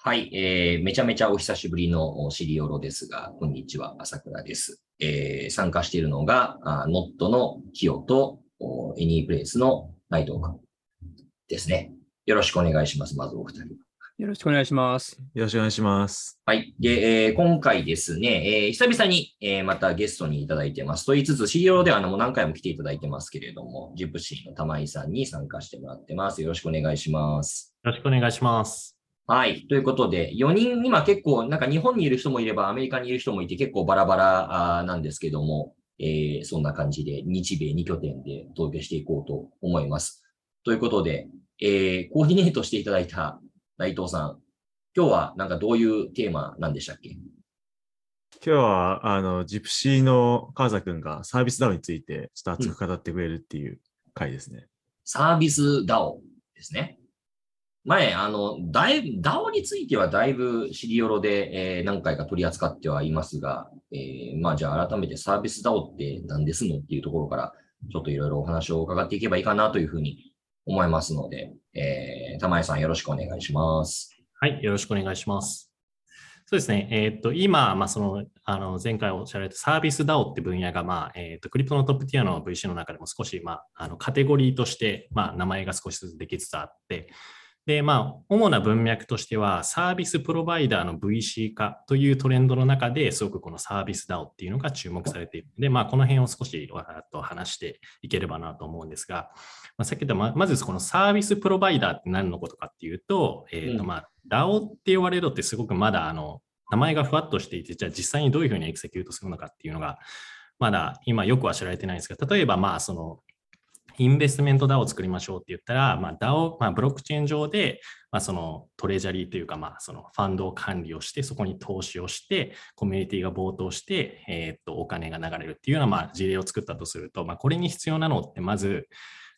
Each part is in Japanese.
はい、えーめちゃめちゃお久しぶりのシリオロですが、こんにちは、朝倉です。えー参加しているのが、あノットのキヨと、おエニープレイスの内藤君ですね。よろしくお願いします、まずお二人。よろしくお願いします。よろしくお願いします。はい。で、えー今回ですね、えー久々に、えーまたゲストにいただいてます。と言いつつ、シリオロではあのもう何回も来ていただいてますけれども、ジプシーの玉井さんに参加してもらってます。よろしくお願いします。よろしくお願いします。はい。ということで、4人、今結構、なんか日本にいる人もいれば、アメリカにいる人もいて、結構バラバラなんですけども、えーそんな感じで、日米2拠点でお届けしていこうと思います。ということで、えーコーディネートしていただいた内藤さん、今日はなんかどういうテーマなんでしたっけ？今日は、あの、ジプシーの川崎くんがサービスダウンについて、ちょっと熱く語ってくれるっていう回ですね。サービス DAO ですね。前、あの、だいぶ、DAO についてはだいぶシリオロで、えー何回か取り扱ってはいますが、えーまあじゃあ改めてサービス DAO って何ですのっていうところから、ちょっといろいろお話を伺っていけばいいかなというふうに思いますので、えー、玉井さんよろしくお願いします。はい、よろしくお願いします。そうですね、えっ、と、今、まあ、その、あの、前回おっしゃられたサービス DAO って分野が、まあ、えっ、と、クリプトのトップティアの VC の中でも少し、まあ、あの、カテゴリーとして、まあ、名前が少しずつできつつあって、で、まあ、主な文脈としては、サービスプロバイダーの VC 化というトレンドの中ですごくこのサービス DAO っていうのが注目されているので、まあ、この辺を少しと話していければなと思うんですが、まあ、さっき言ったままずこのサービスプロバイダーって何のことかっていうと、えーとうん。まあ、DAO って言われるのってすごくまだあの名前がふわっとしていて、じゃあ実際にどういうふうにエクセキュートするのかっていうのが、まだ今よくは知られてないんですが、例えばまあそのinvestment DAO を作りましょうって言ったら、まあ、DAO、まあ、ブロックチェーン上で、まあ、その treasury というか、まあ、そのファンドを管理をして、そこに投資をして、コミュニティが vote して、えーっと、お金が流れるっていうような、まあ、事例を作ったとすると、まあ、これに必要なのって、まず、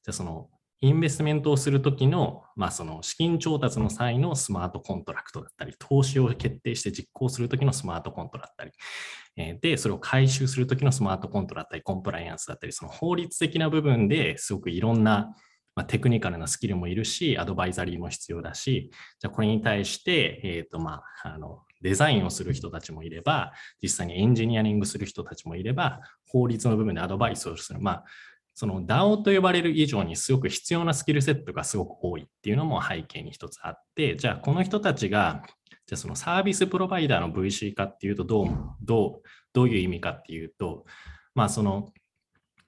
じゃその、 investment をするときの、まあ、その資金調達の際のスマートコントラクトだったり、投資を決定して実行するときのスマートコントだったり、で、それを回収するときのスマートコントだったり、コンプライアンスだったり、その法律的な部分ですごくいろんな、まあ、テクニカルなスキルもいるし、アドバイザリーも必要だし、じゃこれに対して、えーとまあ、あのデザインをする人たちもいれば、実際にエンジニアリングする人たちもいれば、法律の部分でアドバイスをする。まあその DAO と呼ばれる以上にすごく必要なスキルセットがすごく多いっていうのも背景に一つあって、じゃあこの人たちが、じゃあそのサービスプロバイダーの VC 化っていうとどう、どう、どういう意味かっていうと、まあその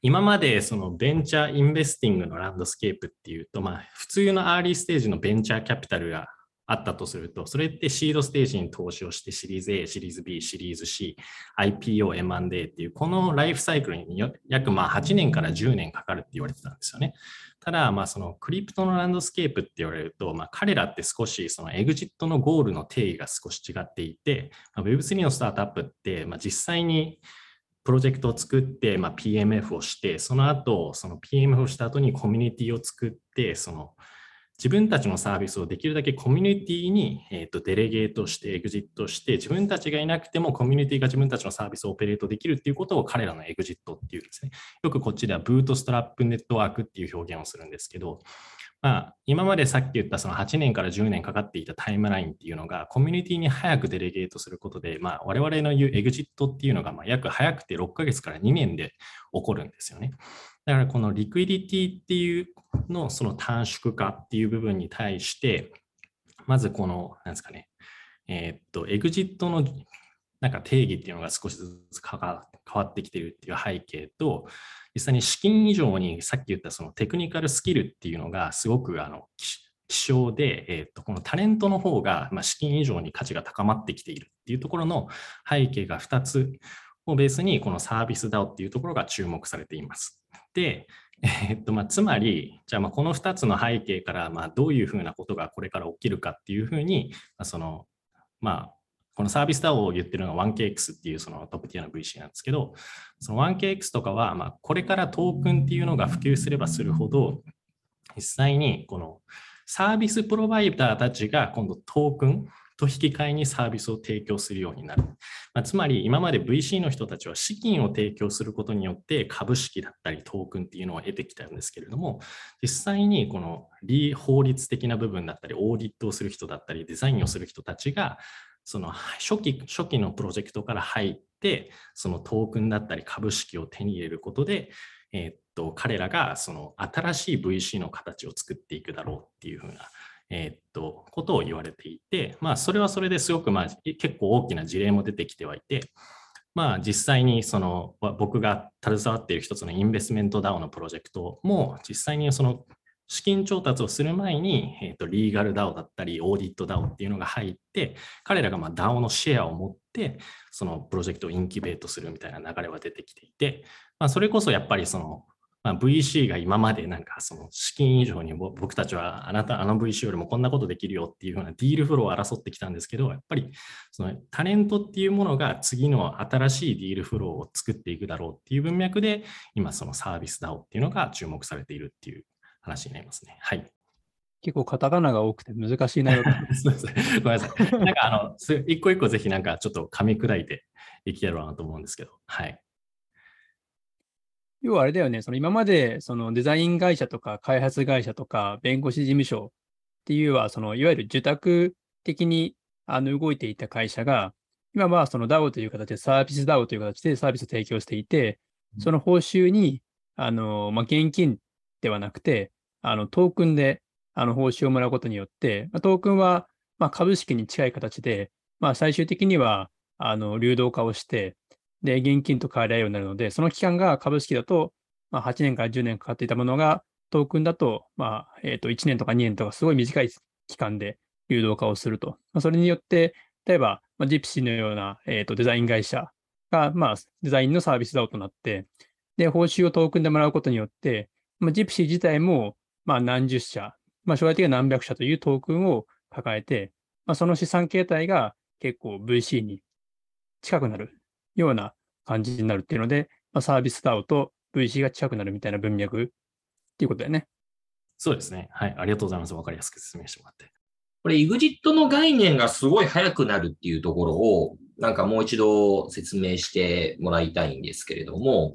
今までその venture investing の landscape っていうと、まあ普通の early stage のベンチャーキャピタルがあったとすると、それって seed stage に投資をしてシリーズ A、シリーズ B、シリーズ C、IPO、M&A っていう、このライフサイクルに約まあ8年から10年かかるって言われてたんですよね。ただ、まあその crypto の landscape って言われると、まあ彼らって少しその exit のゴールの定義が少し違っていて、まあ Web3 のスタートアップって、まあ実際にプロジェクトを作って、まあ、PMF をして、その後、その PMF をした後にコミュニティを作って、その自分たちのサービスをできるだけコミュニティに、えー、と delegate して、エグジットして、自分たちがいなくてもコミュニティが自分たちのサービスを operate できるっていうことを彼らのエグジットっていうんですね。よくこっちでは bootstrap network っていう表現をするんですけど、まあ、今までさっき言ったその8年から10年かかっていたタイムラインっていうのがコミュニティに早く delegate することで、まあ、我々の言うエグジットっていうのがまあ約早くて6ヶ月から2年で起こるんですよね。だからこのリクイディティっていうのその短縮化っていう部分に対して、まずこの、なんですかね、えーっと、エグジットのなんか定義っていうのが少しずつ変わってきてるっていう背景と、実際に資金以上にさっき言ったそのテクニカルスキルっていうのがすごくあの希少で、えー、とこのタレントの方が、資金以上に価値が高まってきているっていうところの背景が2つをベースにこのサービス DAO っていうところが注目されています。で、えーとまあ、つまり、じゃあまあこの2つの背景からまあどういうふうなことがこれから起きるかっていうふうに、まあ、そのまあこのサービス DAO を言ってるのが 1KX っていうそのトップティアの VC なんですけど、その 1KX とかは、まあ、これからトークンっていうのが普及すればするほど、実際にこのサービスプロバイダーたちが今度トークン、と引き換えにサービスを提供するようになる。まあ、つまり今まで VC の人たちは資金を提供することによって株式だったりトークンっていうのを得てきたんですけれども、実際にこの法律的な部分だったり、オーディットをする人だったり、デザインをする人たちが、その初期初期のプロジェクトから入って、そのトークンだったり株式を手に入れることで、えー、っと彼らがその新しい VC の形を作っていくだろうっていうふうなえー、っと、ことを言われていて、まあ、それはそれですごく、まあ、結構大きな事例も出てきてはいて、まあ、実際にその僕が携わっている一つのインベスメント DAO のプロジェクトも実際にその資金調達をする前に、えー、とリーガル DAO だったりオーディット DAO っていうのが入って彼らがま DAO のシェアを持ってそのプロジェクトをインキュベートするみたいな流れは出てきていて、まあ、それこそやっぱりそのまあ、VC が今までなんかその資金以上に僕たちはあなた、あの VC よりもこんなことできるよっていうようなディールフローを争ってきたんですけど、やっぱりそのタレントっていうものが次の新しいディールフローを作っていくだろうっていう文脈で、今そのサービス DAO っていうのが注目されているっていう話になりますね。はい。結構カタカナが多くて難しい内容 そうですごめんなさい。なんかあの、一個一個ぜひなんかちょっと噛み砕いていきたいなと思うんですけど、はい。要はあれだよね、その今までそのデザイン会社とか開発会社とか弁護士事務所っていうは、そのいわゆる受託的にあの動いていた会社が、今はその DAO という形でサービス DAO という形でサービスを提供していて、その報酬にあの、まあ、現金ではなくて、あのトークンであの報酬をもらうことによって、まあ、トークンはま株式に近い形で、まあ、最終的にはあの流動化をして、で、現金と変えられるようになるので、その期間が株式だと、まあ、8年から10年かかっていたものが、トークンだと、まあ、えっ、ー、と、1年とか2年とか、すごい短い期間で流動化をすると。まあ、それによって、例えば、まあ、ジプシーのような、えーと、デザイン会社が、まあ、デザインのサービスだとなって、で、報酬をトークンでもらうことによって、まあ、ジプシー自体も、まあ、何十社、まあ、将来的には何百社というトークンを抱えて、まあ、その資産形態が結構 VC に近くなるような感じになるっていうので、まあ、サービス DAO と VC が近くなるみたいな文脈っていうことだよね。そうですね。はい。ありがとうございます。わかりやすく説明してもらって。これ EXIT の概念がすごい早くなるっていうところを、なんかもう一度説明してもらいたいんですけれども、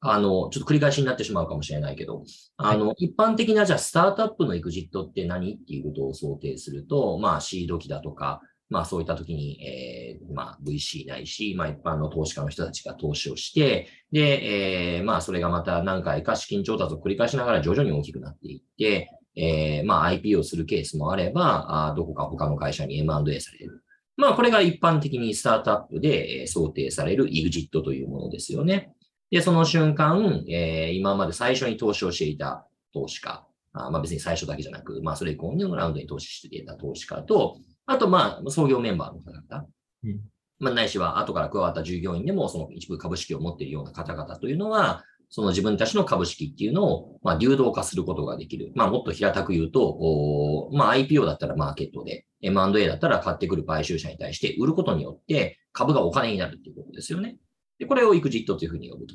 あの、ちょっと繰り返しになってしまうかもしれないけど、あの、はい、一般的なじゃあスタートアップの EXIT って何っていうことを想定すると、まあシード機だとか、まあそういった時に、えー、まあ VC ないし、まあ一般の投資家の人たちが投資をして、で、えー、まあそれがまた何回か資金調達を繰り返しながら徐々に大きくなっていって、えー、まあ IP をするケースもあれば、あどこか他の会社に M&A される。まあこれが一般的にスタートアップで想定される EXIT というものですよね。で、その瞬間、えー、今まで最初に投資をしていた投資家、あまあ別に最初だけじゃなく、まあそれ以降のラウンドに投資していた投資家と、あと、まあ、創業メンバーの方々、うん、まあ、ないしは後から加わった従業員でも、その一部株式を持っているような方々というのは、その自分たちの株式っていうのを、まあ、流動化することができる。まあ、もっと平たく言うと、まあ、IPO だったらマーケットで、M&A だったら買ってくる買収者に対して売ることによって株がお金になるっていうことですよね。で、これを EXIT というふうに呼ぶと。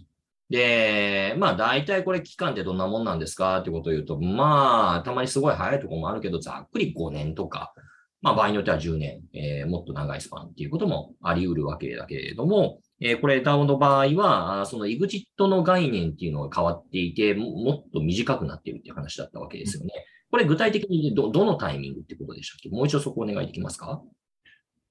で、まあ大体これ期間ってどんなもんなんですかってことを言うと、まあたまにすごい早いところもあるけど、ざっくり5年とか、まあ場合によっては10年、えー、もっと長いスパンっていうこともあり得るわけだけれども、えー、これ DAO の場合は、その EXIT の概念っていうのが変わっていて、もっと短くなっているっていう話だったわけですよね。これ具体的にど、どのタイミングってことでしたっけ？もう一度そこお願いできますか？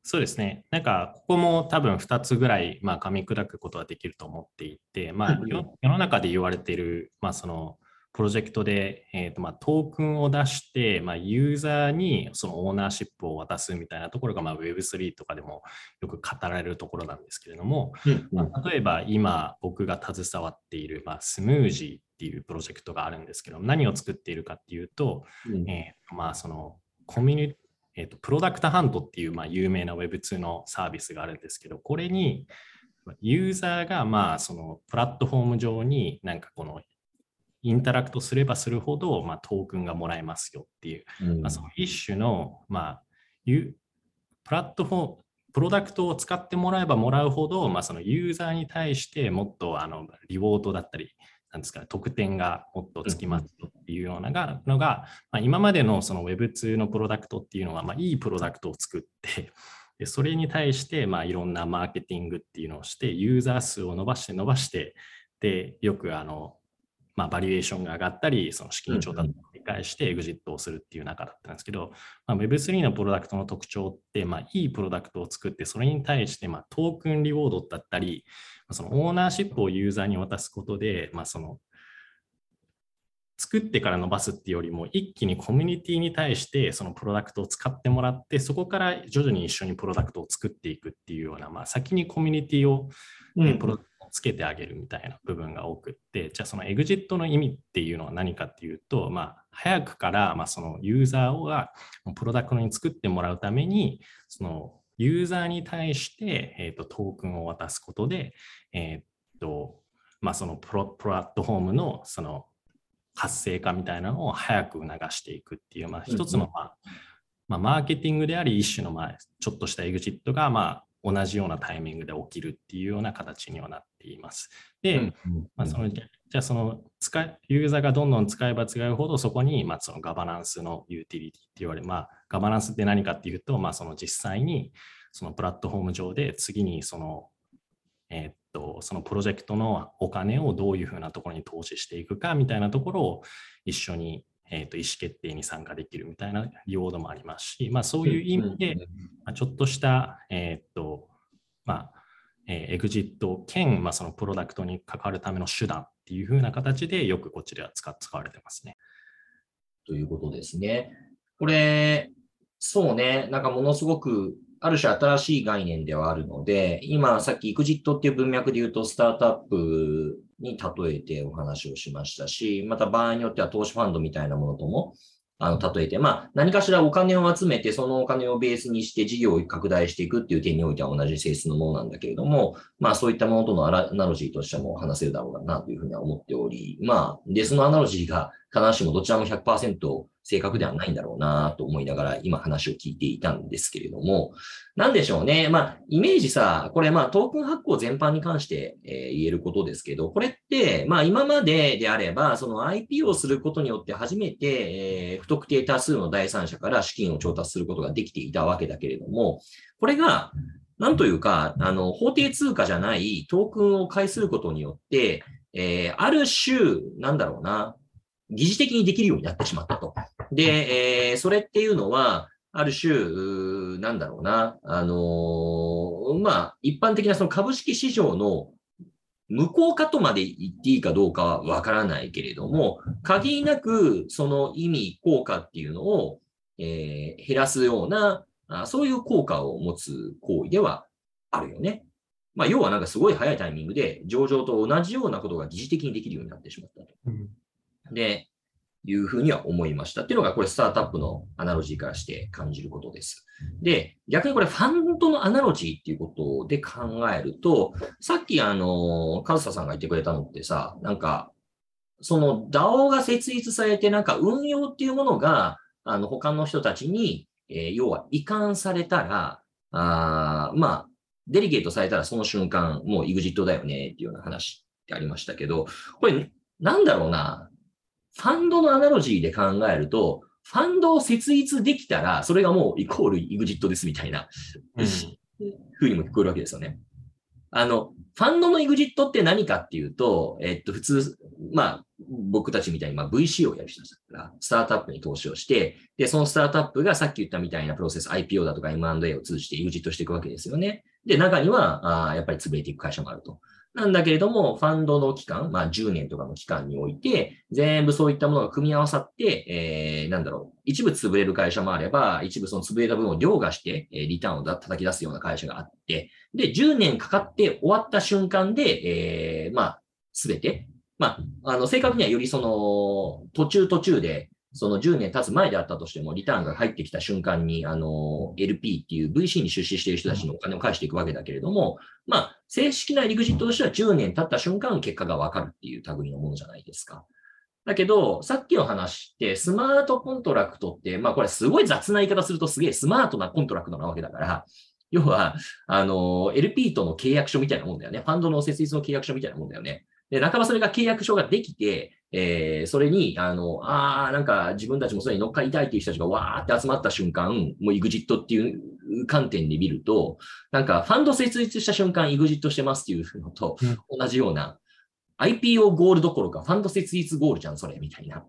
そうですね。なんか、ここも多分2つぐらい、まあ、噛み砕くことはできると思っていて、まあ、世の中で言われている、まあ、その、プロジェクトで、えーとまあ、トークンを出して、まあ、ユーザーにそのオーナーシップを渡すみたいなところが、まあ、Web3 とかでもよく語られるところなんですけれども、うん。まあ、例えば今僕が携わっている、まあ、スムージーっていうプロジェクトがあるんですけど何を作っているかっていうと、うん、えー、まあ、そのコミュニえーと、プロダクトハントっていう、まあ、有名な Web2 のサービスがあるんですけど、これにユーザーがまあそのプラットフォーム上になんかこのインタラクトすればするほど、まあ、トークンがもらえますよっていう、うん、まあ、その一種の、まあ、プラットフォーム、プロダクトを使ってもらえばもらうほど、まあ、そのユーザーに対してもっとあのリウォードだったり、なんですかね、特典がもっとつきますよっていうようながのが、まあ、今までのその Web2 のプロダクトっていうのは、まあ、いいプロダクトを作って、でそれに対して、まあ、いろんなマーケティングっていうのをして、ユーザー数を伸ばして伸ばして、で、よくあの、まあ、バリエーションが上がったり、その資金調達を繰り返してエグジットをするっていう中だったんですけど、まあ、Web3 のプロダクトの特徴って、まあ、いいプロダクトを作って、それに対して、まあ、トークンリウォードだったり、そのオーナーシップをユーザーに渡すことで、まあ、その作ってから伸ばすっていうよりも、一気にコミュニティに対してそのプロダクトを使ってもらって、そこから徐々に一緒にプロダクトを作っていくっていうような、まあ、先にコミュニティを、うん、プロダクつけてあげるみたいな部分が多くって、じゃあそのエグジットの意味っていうのは何かっていうと、まあ、早くからまあそのユーザーがプロダクトに作ってもらうために、そのユーザーに対して、えーと、トークンを渡すことで、えーとまあ、そのプロプラットフォームのその活性化みたいなのを早く促していくっていう、まあ、一つの、まあ、まあ、マーケティングであり、一種の、まあ、ちょっとしたエグジットが、まあ、同じようなタイミングで起きるっていうような形にはなっています。で、まあ、そのじゃあその使い、ユーザーがどんどん使えば使うほど、そこに、まあ、そのガバナンスのユーティリティって言われる、まあ、ガバナンスって何かっていうと、まあ、その実際に、そのプラットフォーム上で次にその、えー、と、そのプロジェクトのお金をどういうふうなところに投資していくかみたいなところを一緒に、えー、と意思決定に参加できるみたいなリオードもありますし、まあ、そういう意味で、まあ、ちょっとした、えっ、と、まあ、えー、エグジット兼、まあ、そのプロダクトに関わるための手段っていうふうな形でよくこっちでは使使われてますね。ということですね。これ、そうね、なんかものすごくある種新しい概念ではあるので、今さっき EXIT っていう文脈で言うと、スタートアップに例えてお話をしましたし、また場合によっては投資ファンドみたいなものとも、あの、例えて、まあ、何かしらお金を集めて、そのお金をベースにして事業を拡大していくっていう点においては同じ性質のものなんだけれども、まあ、そういったものとのアナロジーとしても話せるだろうなというふうには思っており、まあ、で、そのアナロジーが必ずしもどちらも100%正確ではないんだろうなと思いながら今話を聞いていたんですけれども、なんでしょうね。まあ、イメージさ、これまあトークン発行全般に関して、え、言えることですけど、これって、まあ今までであれば、その IP をすることによって初めて、え、不特定多数の第三者から資金を調達することができていたわけだけれども、これが、なんというか、あの、法定通貨じゃないトークンを介することによって、えー、ある種、なんだろうな、疑似的にできるようになってしまったと。で、えー、それっていうのは、ある種、なんだろうな、あのー、まあ、一般的なその株式市場の無効化とまで言っていいかどうかはわからないけれども、限りなくその意味、効果っていうのを、えー、減らすようなあ、そういう効果を持つ行為ではあるよね。まあ、要はなんかすごい早いタイミングで上場と同じようなことが疑似的にできるようになってしまったと。うんで、いうふうには思いました。っていうのが、これスタートアップのアナロジーからして感じることです。で、逆にこれファンドのアナロジーっていうことで考えると、さっきあの、カズサさんが言ってくれたのってさ、なんか、その DAO が設立されて、なんか運用っていうものが、あの、他の人たちに、えー、要は移管されたら、あまあ、デリゲートされたらその瞬間、もう EXIT だよねっていうような話ってありましたけど、これ、なんだろうな、ファンドのアナロジーで考えると、ファンドを設立できたら、それがもうイコール EXIT ですみたいな、うん、ふうにも聞こえるわけですよね。あの、ファンドの EXIT って何かっていうと、えっと、普通、まあ、僕たちみたいに、まあ、VC をやる人たちだから、スタートアップに投資をして、で、そのスタートアップがさっき言ったみたいなプロセス、IPO だとか M&A を通じて EXIT していくわけですよね。で、中には、あやっぱり潰れていく会社もあると。なんだけれども、ファンドの期間、まあ10年とかの期間において、全部そういったものが組み合わさって、えー、なんだろう、一部潰れる会社もあれば、一部その潰れた分を凌駕して、えー、リターンを叩き出すような会社があって、で、10年かかって終わった瞬間で、えー、まあ、すべて、まあ、あの、正確にはよりその、途中途中で、その10年経つ前であったとしても、リターンが入ってきた瞬間に、あの、LP っていう VC に出資している人たちのお金を返していくわけだけれども、まあ、正式なエグジットとしては10年経った瞬間、結果がわかるっていう類のものじゃないですか。だけど、さっきの話って、スマートコントラクトって、まあこれすごい雑な言い方するとすげえスマートなコントラクトなわけだから、要は、あの、LP との契約書みたいなもんだよね。ファンドの設立の契約書みたいなもんだよね。で、半ばそれが契約書ができて、えー、それに、あの、ああ、なんか自分たちもそれに乗っかりたいっていう人たちがわーって集まった瞬間、もう EXIT っていう観点で見ると、なんかファンド設立した瞬間 EXIT してますっていうのと同じような、IPO ゴールどころかファンド設立ゴールじゃん、それ、みたいな、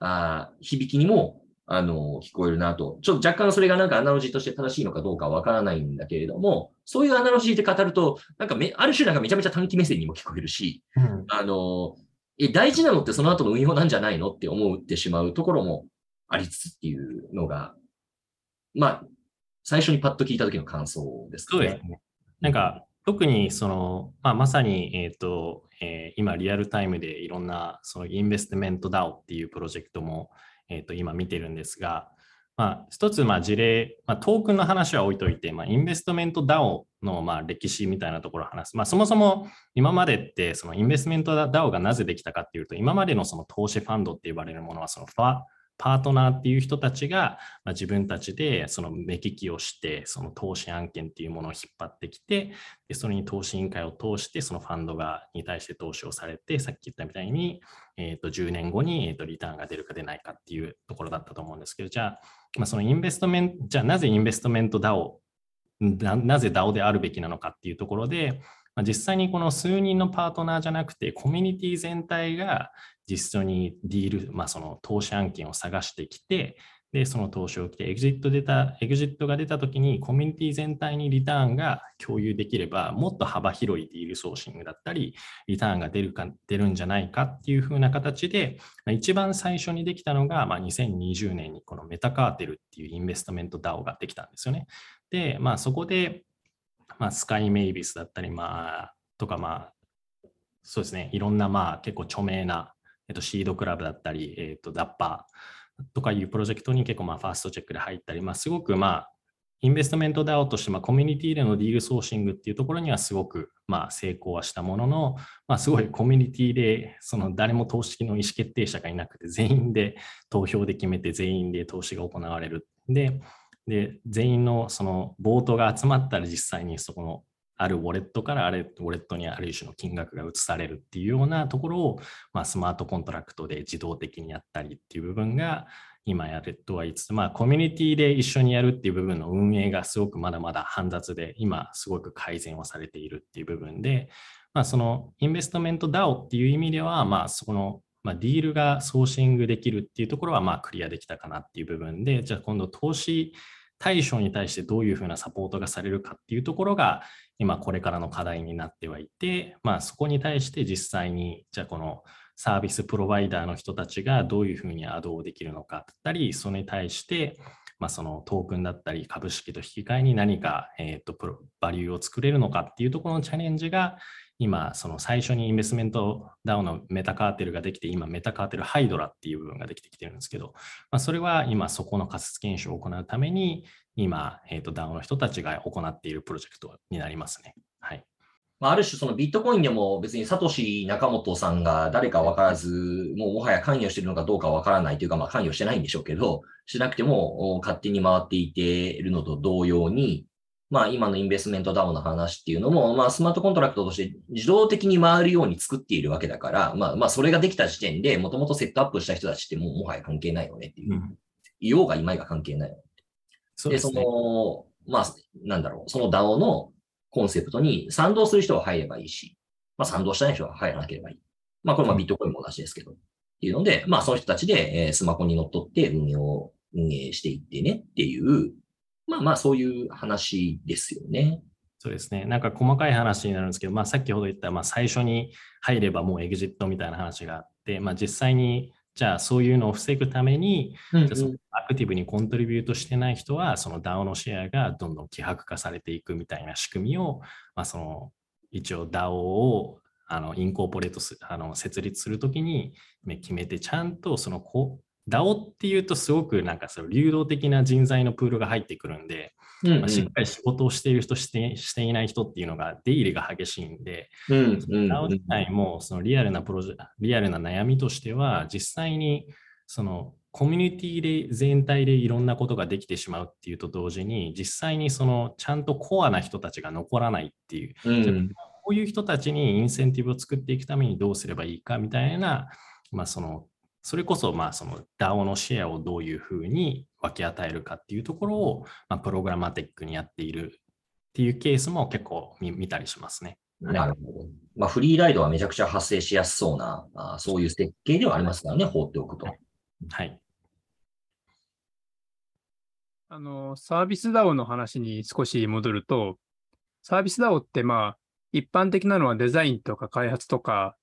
あ響きにも、あの、聞こえるなと。ちょっと若干それがなんかアナロジーとして正しいのかどうかわからないんだけれども、そういうアナロジーで語ると、なんかめ、ある種なんかめちゃめちゃ短期目線にも聞こえるし、うんあの、え、大事なのってその後の運用なんじゃないのって思ってしまうところもありつつっていうのが、まあ、最初にパッと聞いた時の感想ですかね。そうですね。なんか、特にその、まあ、まさに、えっ、と、えー今リアルタイムでいろんなそのインベストメント DAO っていうプロジェクトも、えっ、と、今見てるんですが、まあ、一つ、まあ、事例、まあ、トークンの話は置いといて、まあ、インベストメント DAO の、まあ、歴史みたいなところを話す。まあ、そもそも今までって、そのインベストメント DAO がなぜできたかっていうと、今までのその投資ファンドって呼ばれるものは、そのファパートナーっていう人たちが、まあ、自分たちでその目利きをして、その投資案件っていうものを引っ張ってきて、でそれに投資委員会を通して、そのファンドがに対して投資をされて、さっき言ったみたいに、えー、と10年後に、えー、とリターンが出るか出ないかっていうところだったと思うんですけど、じゃあ、まあ、そのインベストメント、じゃあなぜインベストメント DAO ななぜ DAO であるべきなのかっていうところで、実際にこの数人のパートナーじゃなくて、コミュニティ全体が実際にディール、まあ、その投資案件を探してきて、で、その投資を来て、エグジット出た、エグジットが出たときに、コミュニティ全体にリターンが共有できれば、もっと幅広いディールソーシングだったり、リターンが出るか、出るんじゃないかっていう風な形で、一番最初にできたのが、まあ、2020年にこのメタカーテルっていうインベストメント DAO ができたんですよね。で、まあ、そこで、まあ、スカイメイビスだったり、まあ、とか、まあ、そうですね、いろんな、まあ、結構著名な、えっと、シードクラブだったり、えっと、ダッパーとかいうプロジェクトに結構、まあ、ファーストチェックで入ったり、まあ、すごく、まあ、インベストメント DAO として、まあ、コミュニティでのディールソーシングっていうところにはすごく、まあ、成功はしたものの、まあ、すごいコミュニティで、その誰も投資の意思決定者がいなくて、全員で投票で決めて、全員で投資が行われる。で、で全員のそのボートが集まったら実際にそこのあるウォレットからあれウォレットにある種の金額が移されるっていうようなところを、まあ、スマートコントラクトで自動的にやったりっていう部分が今やるとは言いつつ、まあ、コミュニティで一緒にやるっていう部分の運営がすごくまだまだ煩雑で、今すごく改善をされているっていう部分で、まあ、そのインベストメント DAO っていう意味では、まあ、そこのまあ、ディールがソーシングできるっていうところはまあクリアできたかなっていう部分で、じゃあ今度投資対象に対してどういうふうなサポートがされるかっていうところが今これからの課題になってはいて、まあ、そこに対して実際にじゃあこのサービスプロバイダーの人たちがどういうふうにアドをできるのかだったり、それに対してまあ、そのトークンだったり株式と引き換えに何か、えー、とプロバリューを作れるのかっていうところのチャレンジが今、その最初にインベスメントダウンのメタカーテルができて、今メタカーテルハイドラっていう部分ができてきてるんですけど、まあ、それは今そこの仮説検証を行うために、今、えー、と DAO の人たちが行っているプロジェクトになりますね。はい。まあ、ある種そのビットコインでも別にサトシ・ナカモトさんが誰か分からず、もうもはや関与しているのかどうか分からないというか、まあ関与してないんでしょうけど、しなくても勝手に回っていているのと同様に、まあ今のインベストメント DAO の話っていうのも、まあスマートコントラクトとして自動的に回るように作っているわけだから、まあまあそれができた時点でもともとセットアップした人たちってもうもはや関係ないよねっていう。うんいようがいまいが関係ないよね。で、そそうですね。の、まあ、なんだろう、その DAO のコンセプトに賛同する人は入ればいいし、まあ賛同したい人は入らなければいい。まあこれまあビットコインも同じですけど。っていうので、まあその人たちで、えースマホに乗っ取って運用を運営していってねっていう、まあまあそういう話ですよね。そうですね。なんか細かい話になるんですけど、まあ、さっきほど言った、まあ、最初に入ればもうエグジットみたいな話があって、まあ、実際にじゃあそういうのを防ぐために、うんじゃあそのアクティブにコントリビュートしてない人は、その DAO のシェアがどんどん希薄化されていくみたいな仕組みを、まあ、その一応 DAO をあのインコーポレートすあの設立するときにね決めて、ちゃんとそのこ DAO っていうとすごくなんかその流動的な人材のプールが入ってくるんで、うんうん。まあ、しっかり仕事をしている人して、していない人っていうのが出入りが激しいんで、うんうんうん DAO 自体もそのリアルなプロジェリアルな悩みとしては、実際にそのコミュニティで全体でいろんなことができてしまうっていうと同時に、実際にそのちゃんとコアな人たちが残らないっていう、うん。ういう人たちにインセンティブを作っていくためにどうすればいいかみたいな、まあ、そのそれこそ、まあ、その DAO のシェアをどういうふうに分け与えるかっていうところを、まあ、プログラマティックにやっているっていうケースも結構見見たりしますね。なるほど。まあ、フリーライドはめちゃくちゃ発生しやすそうな、あそういう設計ではありますからね、放っておくと。はい。あの、サービス DAO の話に少し戻ると、サービス DAO ってまあ、一般的なのはデザインとか開発とか、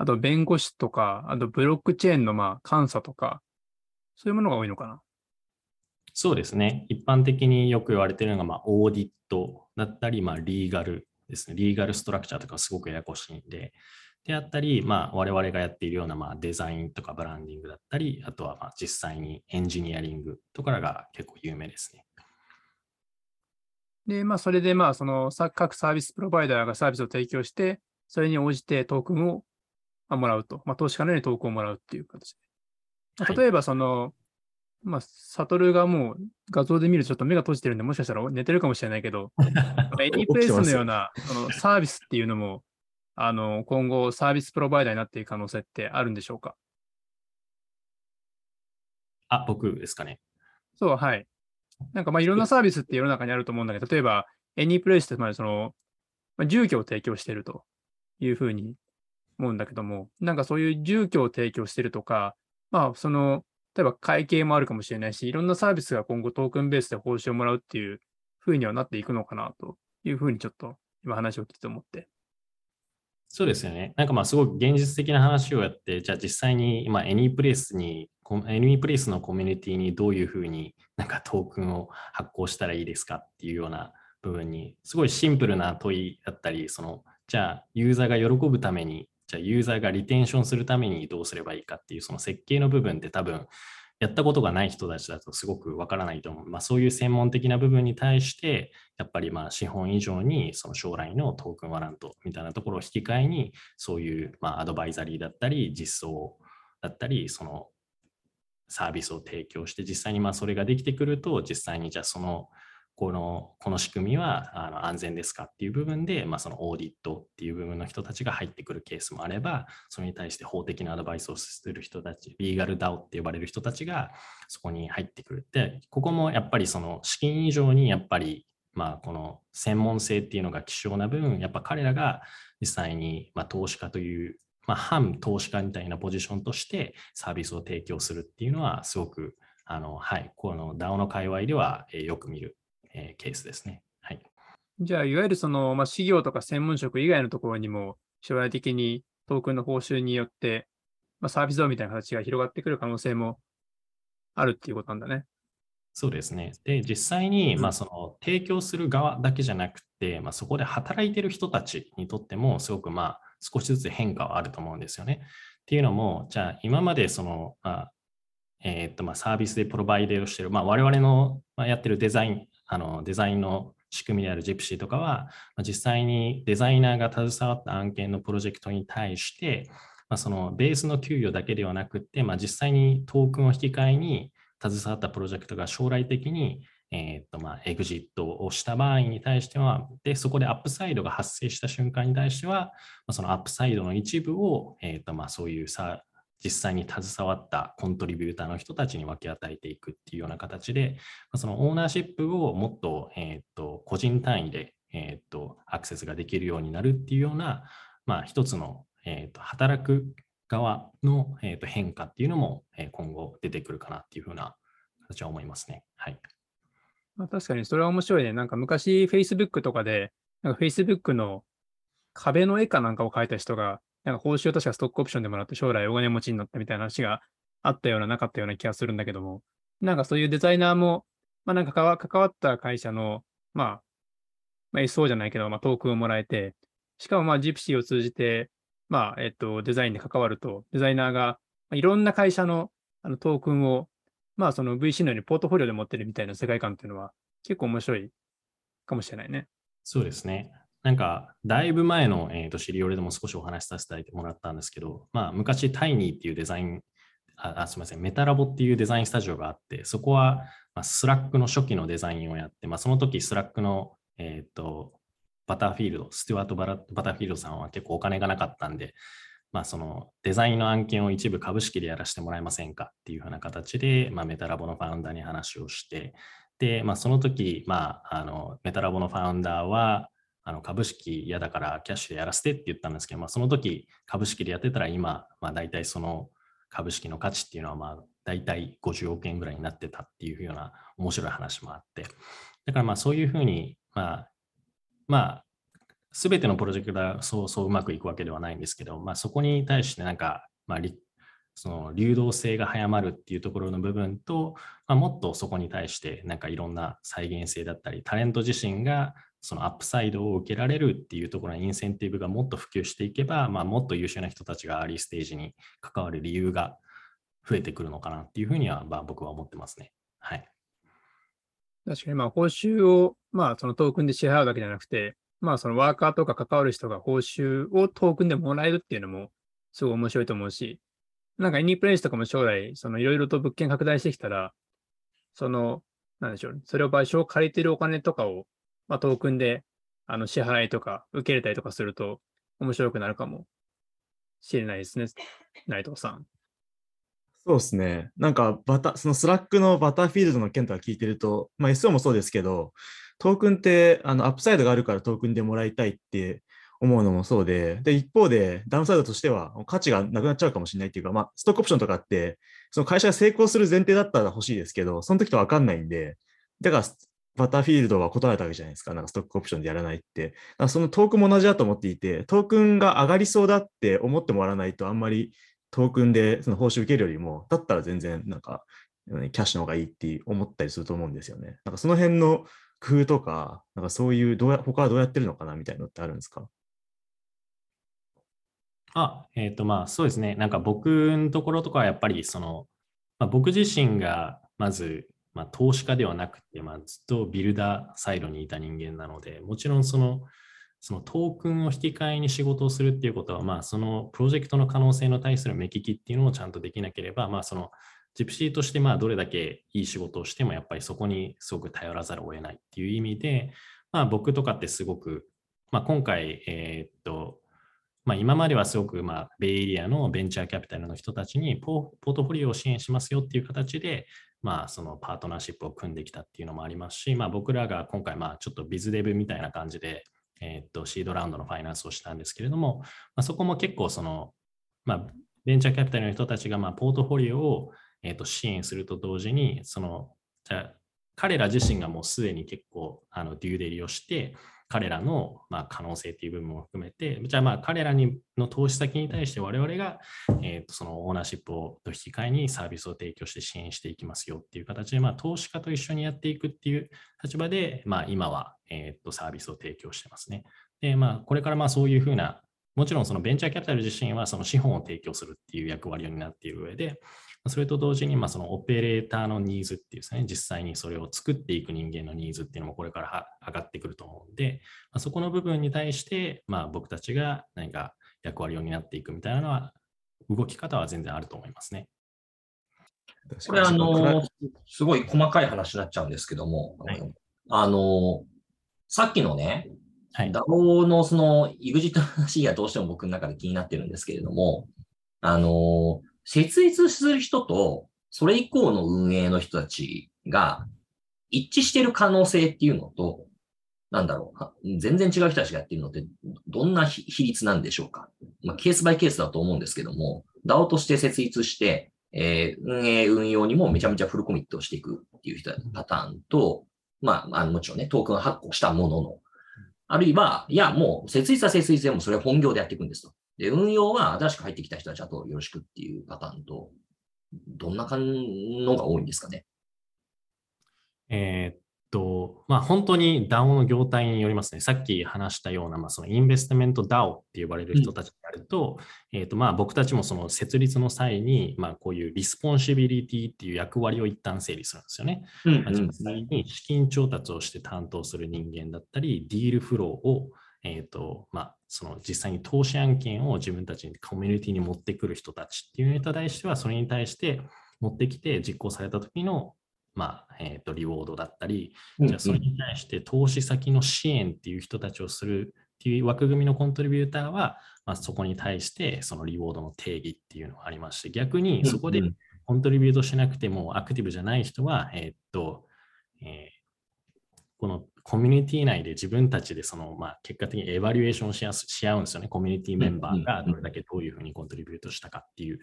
あと弁護士とか、あとブロックチェーンのまあ監査とか、そういうものが多いのかな？そうですね。一般的によく言われているのが、まあ、オーディットだったり、まあ、リーガルですね。リーガルストラクチャーとかすごくややこしいんで、であったり、まあ、我々がやっているような、まあ、デザインとかブランディングだったり、あとはまあ実際にエンジニアリングとかが結構有名ですね。で、まあ、それでまあ、そのさ各サービスプロバイダーがサービスを提供して、それに応じてトークンをまあもらうと。まあ、投資家のようにトークンをもらうっていう形で。例えば、その、まあ、サトルがもう画像で見るとちょっと目が閉じてるんで、もしかしたら寝てるかもしれないけど、エニープレイスのようなそのサービスっていうのも、あの、今後サービスプロバイダーになっていく可能性ってあるんでしょうか？あ、僕ですかね。そう、はい。なんかまあいろんなサービスって世の中にあると思うんだけど、例えば、エニープレイスってつまりその、まあ、住居を提供しているというふうに思うんだけども、なんかそういう住居を提供してるとか、まあその、例えば会計もあるかもしれないし、いろんなサービスが今後トークンベースで報酬をもらうっていうふうにはなっていくのかなというふうにちょっと今話を聞いて思って。そうですよね。なんかまあすごく現実的な話をやって、じゃあ実際に今、エニープレイスに、エニープレイスのコミュニティにどういうふうになんかトークンを発行したらいいですかっていうような部分に、すごいシンプルな問いだったり、その、じゃあユーザーが喜ぶために、じゃあユーザーがリテンションするためにどうすればいいかっていうその設計の部分って多分、やったことがない人たちだとすごくわからないと思う。まあ、そういう専門的な部分に対して、やっぱりまあ資本以上にその将来の token warrant みたいなところを引き換えに、そういうまあアドバイザリーだったり、実装だったり、そのサービスを提供して、実際にまあそれができてくると、実際にじゃあそのこのこの仕組みはあの安全ですかっていう部分で、まあ、そのオーディットっていう部分の人たちが入ってくるケースもあれば、それに対して法的なアドバイスをする人たち、リーガル DAO って呼ばれる人たちがそこに入ってくる。で、ここもやっぱりその資金以上にやっぱり、まあ、この専門性っていうのが希少な分、やっぱ彼らが実際に、ま、投資家という、まあ、反投資家みたいなポジションとしてサービスを提供するっていうのは、すごく、あの、はい、この DAO の界隈ではよく見る、えーケースですね。はい。じゃあ、いわゆるその、まあ、事業とか専門職以外のところにも、将来的にトークンの報酬によって、まあ、サービス像みたいな形が広がってくる可能性もあるっていうことなんだね。そうですね。で、実際に、うんまあ、その提供する側だけじゃなくて、まあ、そこで働いてる人たちにとっても、すごくまあ少しずつ変化はあると思うんですよね。っていうのも、じゃあ今までその、まあえーっとまあサービスで provide をしている、まあ、我々のまあやってるデザイン、あのデザインの仕組みである Gypsy とかは、まあ、実際にデザイナーが携わった案件のプロジェクトに対して、まあ、そのベースの給与だけではなくて、まあ、実際にトークンを引き換えに携わったプロジェクトが将来的に、えっとまあ、エグジットをした場合に対しては、で、そこでアップサイドが発生した瞬間に対しては、ま、そのアップサイドの一部を、えーっとまあ、そういうさ、実際に携わったコントリビューターの人たちに分け与えていくっていうような形で、そのオーナーシップをもっと,、えーと個人単位で、えーとアクセスができるようになるっていうような、まあ、一つの、えーと働く側の、えーと変化っていうのも、え今後出てくるかなっていうふうな形は思いますね。はい。まあ、確かにそれは面白いね。なんか昔 Facebook とかで、なんか Facebook の壁の絵かなんかを描いた人が、なんか報酬を確かストックオプションでもらって将来お金持ちになったみたいな話があったようななかったような気がするんだけども、なんかそういうデザイナーも、まあなんか関わった会社の、まあ、まあ、SO じゃないけど、まあトークンをもらえて、しかもまあ Gypsy を通じて、まあ、えっと、デザインで関わると、デザイナーが、まあいろんな会社のあのトークンを、まあその VC のようにポートフォリオで持ってるみたいな世界観っていうのは結構面白いかもしれないね。そうですね。なんか、だいぶ前の、えー、とシリオレでも少しお話しさせてもらったんですけど、まあ、昔、タイニーっていうデザイン、ああすみません、メタラボっていうデザインスタジオがあって、そこは、まあ、スラックの初期のデザインをやって、まあ、その時、スラックの、えー、とバターフィールド、ステュワートバラ・バターフィールドさんは結構お金がなかったんで、まあ、そのデザインの案件を一部株式でやらせてもらえませんかっていうふうな形で、まあ、メタラボのファウンダーに話をして、で、まあ、その時、まあ、あのメタラボのファウンダーは、あの株式嫌だからキャッシュでやらせてって言ったんですけど、まあ、その時株式でやってたら今、まあ、大体その株式の価値っていうのはまあ大体50億円ぐらいになってたっていうような面白い話もあって、だからまあそういうふうに、まあ、まあ、すべてのプロジェクトがそうそううまくいくわけではないんですけど、まあ、そこに対してなんか、まあ、その流動性が早まるっていうところの部分と、まあ、もっとそこに対してなんかいろんな再現性だったり、タレント自身がそのアップサイドを受けられるっていうところにインセンティブがもっと普及していけば、まあ、もっと優秀な人たちがアーリーステージに関わる理由が増えてくるのかなっていうふうには、まあ、僕は思ってますね。はい。確かに、まあ、報酬を、まあ、そのトークンで支払うだけじゃなくて、まあ、そのワーカーとか関わる人が報酬をトークンでもらえるっていうのも、すごい面白いと思うし、なんかエニープレイスとかも将来、そのいろいろと物件拡大してきたら、その、なんでしょう、それを賠償借りてるお金とかを、まあ、トークンであの支払いとか受け入れたりとかすると面白くなるかもしれないですね、内藤さん。そうですね。なんかバタ、そのスラックのバターフィールドの件とか聞いてると、まあ、SO もそうですけど、トークンってあのアップサイドがあるからトークンでもらいたいって思うのもそうで、で、一方でダウンサイドとしては価値がなくなっちゃうかもしれないっていうか、まあ、ストックオプションとかって、その会社が成功する前提だったら欲しいですけど、その時とわかんないんで、だからバターフィールドは断られたわけじゃないですか。なんかストックオプションでやらないって。そのトークンも同じだと思っていて、トークンが上がりそうだって思ってもらわないと、あんまりトークンでその報酬受けるよりも、だったら全然なんか、キャッシュの方がいいって思ったりすると思うんですよね。なんかその辺の工夫とか、なんかそういうどうや、他はどうやってるのかなみたいなのってあるんですか？あ、えっ、ー、とまあそうですね。なんか僕のところとかはやっぱりその、まあ、僕自身がまず、まあ、投資家ではなくて、まあ、ずっとビルダーサイドにいた人間なので、もちろんその、そのトークンを引き換えに仕事をするっていうことは、まあ、そのプロジェクトの可能性に対する目利きっていうのをちゃんとできなければ、まあ、そのジプシーとしてまあどれだけいい仕事をしても、やっぱりそこにすごく頼らざるを得ないっていう意味で、まあ、僕とかってすごく、まあ、今回、えー、っと、まあ、今まではすごく、まあ、ベイエリアのベンチャーキャピタルの人たちにポートフォリオを支援しますよっていう形で、まあ、そのパートナーシップを組んできたっていうのもありますし、まあ、僕らが今回、まあ、ちょっとビズデブみたいな感じで、えー、っと、シードラウンドのファイナンスをしたんですけれども、まあ、そこも結構その、まあ、ベンチャーキャピタルの人たちが、まあ、ポートフォリオを、え、っと支援すると同時に、その、じゃ彼ら自身がもうすでに結構、あの、デューデリをして、彼らのまあ可能性っていう部分も含めて、じゃあまあ彼らにの投資先に対して我々が、えー、とそのオーナーシップをと引き換えにサービスを提供して支援していきますよっていう形で、まあ、投資家と一緒にやっていくっていう立場で、まあ、今は、えー、とサービスを提供してますね。で、まあ、これからまあそういうふうな、もちろんそのベンチャーキャピタル自身はその資本を提供するっていう役割を担っている上で、それと同時に、まあ、そのオペレーターのニーズっていうですね、実際にそれを作っていく人間のニーズっていうのもこれから上がってくるとで、まあ、そこの部分に対して、まあ、僕たちが何か役割を担っていくみたいなのは、動き方は全然あると思いますね。これ、あの、すごい細かい話になっちゃうんですけども、はい、あの、さっきのね、はい、DAO のその EXIT の話がどうしても僕の中で気になってるんですけれども、あの、設立する人と、それ以降の運営の人たちが一致してる可能性っていうのと、なんだろう、全然違う人たちがやってるのって、どんな比率なんでしょうか。まあ、ケースバイケースだと思うんですけども、DAO として設立して、えー、運営、運用にもめちゃめちゃフルコミットをしていくっていう人パターンと、まあ、あのもちろんね、トークン発行したものの、あるいは、いや、もう設立は設立でもそれ本業でやっていくんですと。で、運用は新しく入ってきた人たちあとよろしくっていうパターンと、どんな感じのが多いんですかね。えー、っと、まあ、本当に DAO の業態によりますね。さっき話したような、まあ、そのインベストメント DAO って呼ばれる人たちになると、うん、えー、っと、まあ、僕たちもその設立の際に、まあ、こういう responsibility っていう役割を一旦整理するんですよね。うんうん、実際に資金調達をして担当する人間だったり、ディールフローをえっ、ー、と、まあ、その実際に投資案件を自分たちにコミュニティに持ってくる人たちっていうのに対しては、それに対して持ってきて実行された時のまあ、えっ、と、リウォードだったり、うんじゃあそれに対して投資先の支援っていう人たちをするっていう枠組みのコントリビューターは、まあ、そこに対してそのリウォードの定義っていうのがありまして、逆にそこでうんコントリビュートしなくてもアクティブじゃない人は、えーっと、えーこのコミュニティ内で自分たちでその、まあ、結果的にエバリュエーションし合うんですよね。コミュニティメンバーがどれだけどういうふうにコントリビュートしたかっていう、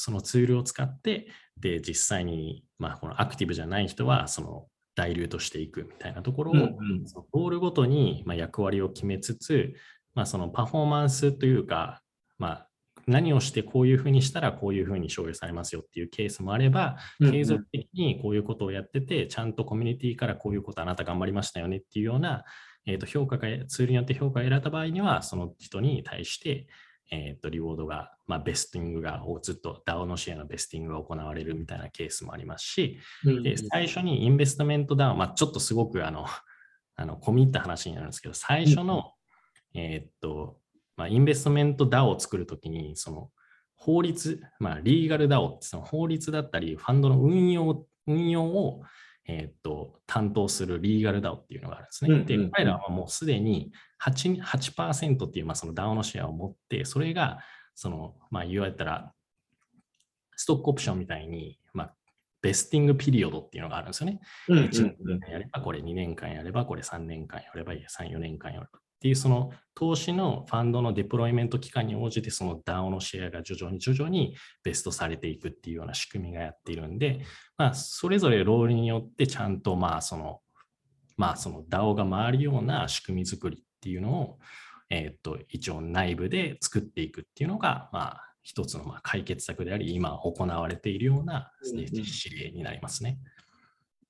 そのツールを使って、で、実際に、まあ、このアクティブじゃない人は、その、ダイルートしていくみたいなところを、うんうん。そのゴールごとにまあ役割を決めつつ、まあ、そのパフォーマンスというか、まあ、何をしてこういうふうにしたらこういうふうに賞与されますよっていうケースもあれば、うん。継続的にこういうことをやってて、ちゃんとコミュニティからこういうことあなた頑張りましたよねっていうような、えー、と評価が、ツールによって評価を得られた場合には、その人に対して、えー、とリウォードが、まあ、ベスティングが、ずっと DAO のシェアのベスティングが行われるみたいなケースもありますし、うんで、最初にインベストメントダウン、まあ、ちょっとすごくあの、あの、込み入った話になるんですけど、最初の、えーっと、まあ、インベストメント DAO を作るときに、その、法律、まあ、リーガル DAO ってその法律だったり、ファンドの運用、運用を、えーっと、担当するリーガル DAO っていうのがあるんですね。でうんうんうん、彼らはもうすでに 8%, 8っていう、まあ、その DAO のシェアを持って、それが、その、まあ、言われたら、ストックオプションみたいに、まあ、ベスティングピリオドっていうのがあるんですよね。うんうん1年間やればこれ2年間やればこれ3年間やればいいや3、4年間やればっっていうその投資のファンドのデプロイメント期間に応じてその DAO のシェアが徐々に徐々にベストされていくっていうような仕組みがやっているんで、まあ、それぞれロールによってちゃんとまあその、まあその DAO が回るような仕組み作りっていうのを、えっと一応内部で作っていくっていうのが、まあ一つのまあ解決策であり、今行われているような指令になりますね。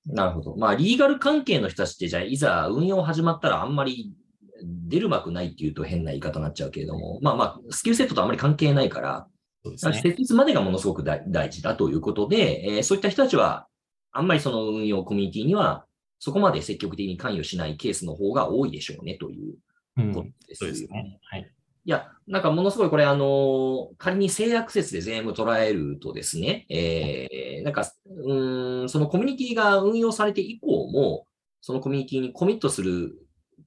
なるほど。まあ、リーガル関係の人たちって、じゃあ、いざ運用始まったらあんまり出る幕ないっていうと変な言い方になっちゃうけれども、まあまあ、スキルセットとあんまり関係ないから、そうですね。設立までがものすごく大大事だということで、えーそういった人たちは、あんまりその運用コミュニティには、そこまで積極的に関与しないケースの方が多いでしょうねといううんことですよそうですね。はい。いや、なんかものすごいこれ、あの、仮に性悪説で全部捉えるとですね、えー、なんか、うーん、そのコミュニティが運用されて以降も、そのコミュニティにコミットする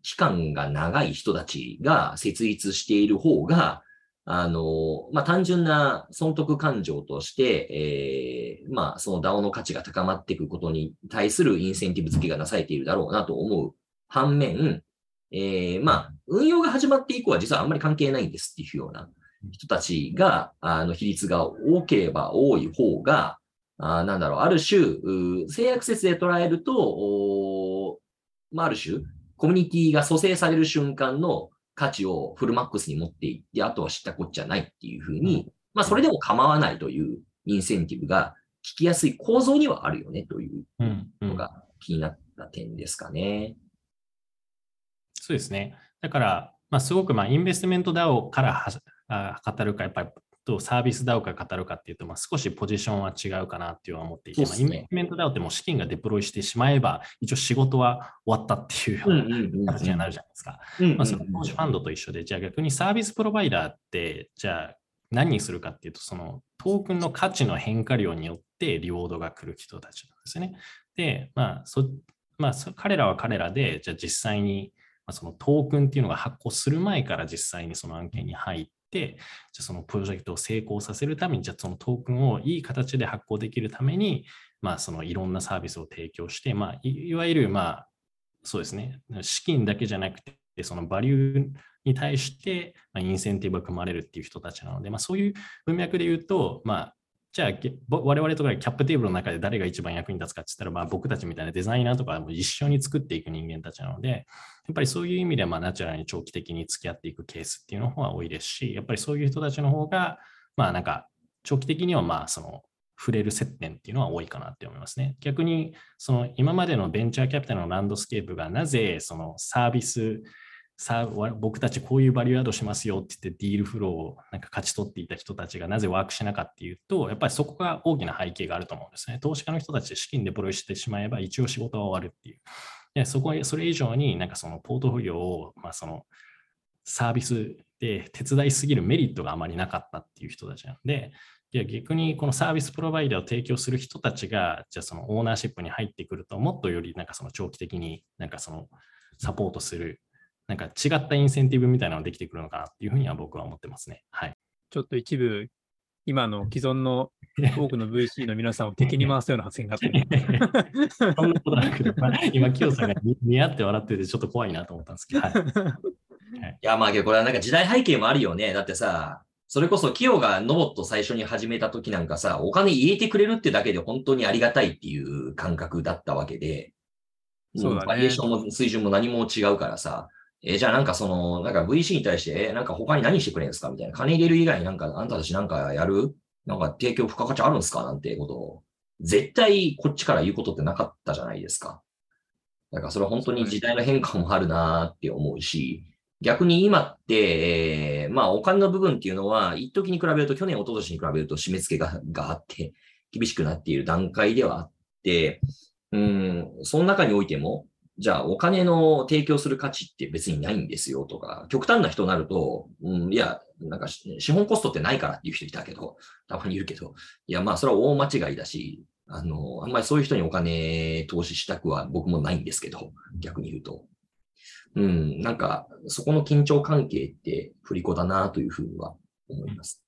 期間が長い人たちが設立している方が、あの、まあ、単純な損得感情として、えー、まあ、その DAO の価値が高まっていくことに対するインセンティブ付けがなされているだろうなと思う反面、えー、まあ、運用が始まって以降は実はあんまり関係ないんですっていうような人たちが、あの、比率が多ければ多い方が、あなんだろう、ある種、うー性悪説で捉えると、まあ、ある種、コミュニティが蘇生される瞬間の価値をフルマックスに持っていって、あとは知ったこっちゃないっていうふうに、まあ、それでも構わないというインセンティブが聞きやすい構造にはあるよねといううんうん、のが気になった点ですかね。そうですね。だから、まあ、すごくまあインベストメント DAO からはあ語るか、やっぱりとサービス DAO から語るかっていうと、まあ、少しポジションは違うかなっていうのは思っていて、ねまあ、インベメント DAO ってもう資金がデプロイしてしまえば、一応仕事は終わったっていうような形にはなるじゃないですか。まあ、その投資ファンドと一緒で、じゃあ逆にサービスプロバイダーって、じゃあ何にするかっていうと、そのトークンの価値の変化量によってリウォードが来る人たちなんですね。で、まあそまあ、そ彼らは彼らで、じゃあ実際にまあそのトークンっていうのが発行する前から実際にその案件に入って、じゃそのプロジェクトを成功させるために、じゃそのトークンをいい形で発行できるために、まあそのいろんなサービスを提供して、まあいわゆるまあそうですね、資金だけじゃなくて、そのバリューに対してまインセンティブが組まれるっていう人たちなので、まあ、そういう文脈で言うと、まあ、じゃあ、我々とか cap table の中で誰が一番役に立つかって言ったら、まあ、僕たちみたいなデザイナーとかも一緒に作っていく人間たちなので、やっぱりそういう意味で、まあ、ナチュラルに長期的に付き合っていくケースっていうの方が多いですし、やっぱりそういう人たちの方が、まあ、なんか、長期的には、まあ、その、触れる接点っていうのは多いかなって思いますね。逆に、その今までのベンチャーキャピタルの landscape がなぜそのサービス、さあ僕たちこういうバリューアドしますよって言ってディールフローをなんか勝ち取っていた人たちがなぜワークしなかっていうと、やっぱりそこが大きな背景があると思うんですね。投資家の人たちで資金デプロイしてしまえば一応仕事は終わるっていう。でそこそれ以上になんかそのポートフォリオを、まあ、そのサービスで手伝いすぎるメリットがあまりなかったっていう人たちなので、いや逆にこのサービスプロバイダーを提供する人たちが、じゃあそのオーナーシップに入ってくると、もっとよりなんかその長期的になんかそのサポートする、なんか違ったインセンティブみたいなのができてくるのかなっていうふうには僕は思ってますね。はい。ちょっと一部、今の既存の多くの VC の皆さんを敵に回すような発言があって、そんなことなく、まあ今、清さんが似似合って笑っててちょっと怖いなと思ったんですけど、はい、いや、まあこれはなんか時代背景もあるよね。だってさ、それこそキヨがノボット最初に始めた時なんかさ、お金入れてくれるってだけで本当にありがたいっていう感覚だったわけで、そうだねバリエーションも水準も何も違うからさ、えーじゃあなんかその、なんか VC に対して、えーなんか他に何してくれるんですか？みたいな。金入れる以外になんか、あんたたちなんかやる？なんか提供付加価値あるんですか？なんてことを、絶対こっちから言うことってなかったじゃないですか。だからそれは本当に時代の変化もあるなって思うし、逆に今って、えーまあお金の部分っていうのは、一時に比べると、去年、一昨年に比べると締め付けががあって、厳しくなっている段階ではあって、うん、その中においても、じゃあお金の提供する価値って別にないんですよとか、極端な人になると、うん、いや、なんか資本コストってないからっていう人いたけど、たまにいるけど、いや、まあそれは大間違いだし、あの、あんまりそういう人にお金投資したくは僕もないんですけど、逆に言うと。うん、なんか、そこの緊張関係って振り子だなというふうには思います。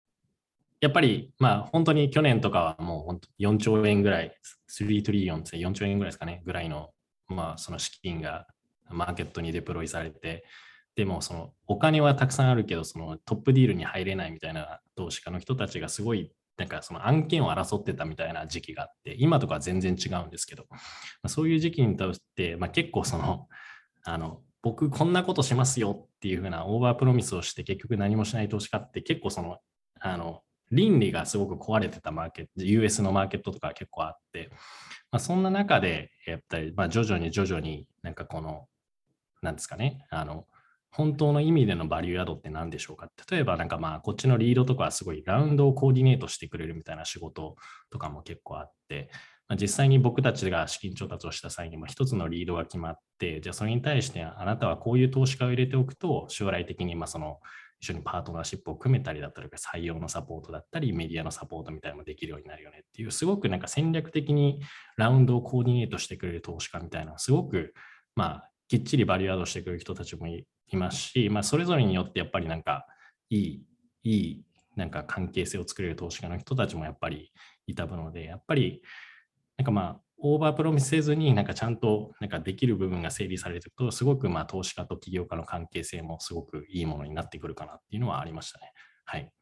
やっぱり、まあ、本当に去年とかはもう本当4兆円ぐらい、3トリリオンって4兆円ぐらいですかね、ぐらいの、まあ、その資金がマーケットにデプロイされて、でも、そのお金はたくさんあるけど、そのトップディールに入れないみたいな投資家の人たちがすごい、なんかその案件を争ってたみたいな時期があって、今とかは全然違うんですけど、まあ、そういう時期に対して、まあ、結構その、あの、僕こんなことしますよっていうふうなオーバープロミスをして結局何もしない投資家って結構その、あの、倫理がすごく壊れてたマーケット、US のマーケットとか結構あって、まあ、そんな中で、やっぱり、まあ、徐々に徐々になんかこの、なんですかね、あの、本当の意味でのバリューアドって何でしょうか。例えばなんかまあこっちのリードとかはすごいラウンドをコーディネートしてくれるみたいな仕事とかも結構あって、まあ、実際に僕たちが資金調達をした際にも一つのリードが決まって、じゃあそれに対してあなたはこういう投資家を入れておくと将来的にまあその一緒にパートナーシップを組めたりだったりとか、採用のサポートだったり、メディアのサポートみたいなのもできるようになるよねっていう、すごくなんか戦略的にラウンドをコーディネートしてくれる投資家みたいな、すごくまあきっちりバリュードしてくれる人たちもいますし、まあそれぞれによってやっぱりなんかいい、いいなんか関係性を作れる投資家の人たちもやっぱりいたぶので、やっぱりなんかまあオーバープロミスせずに、なんかちゃんとなんかできる部分が整理されていくと、すごくまあ投資家と起業家の関係性もすごくいいものになってくるかなっていうのはありましたね。はい。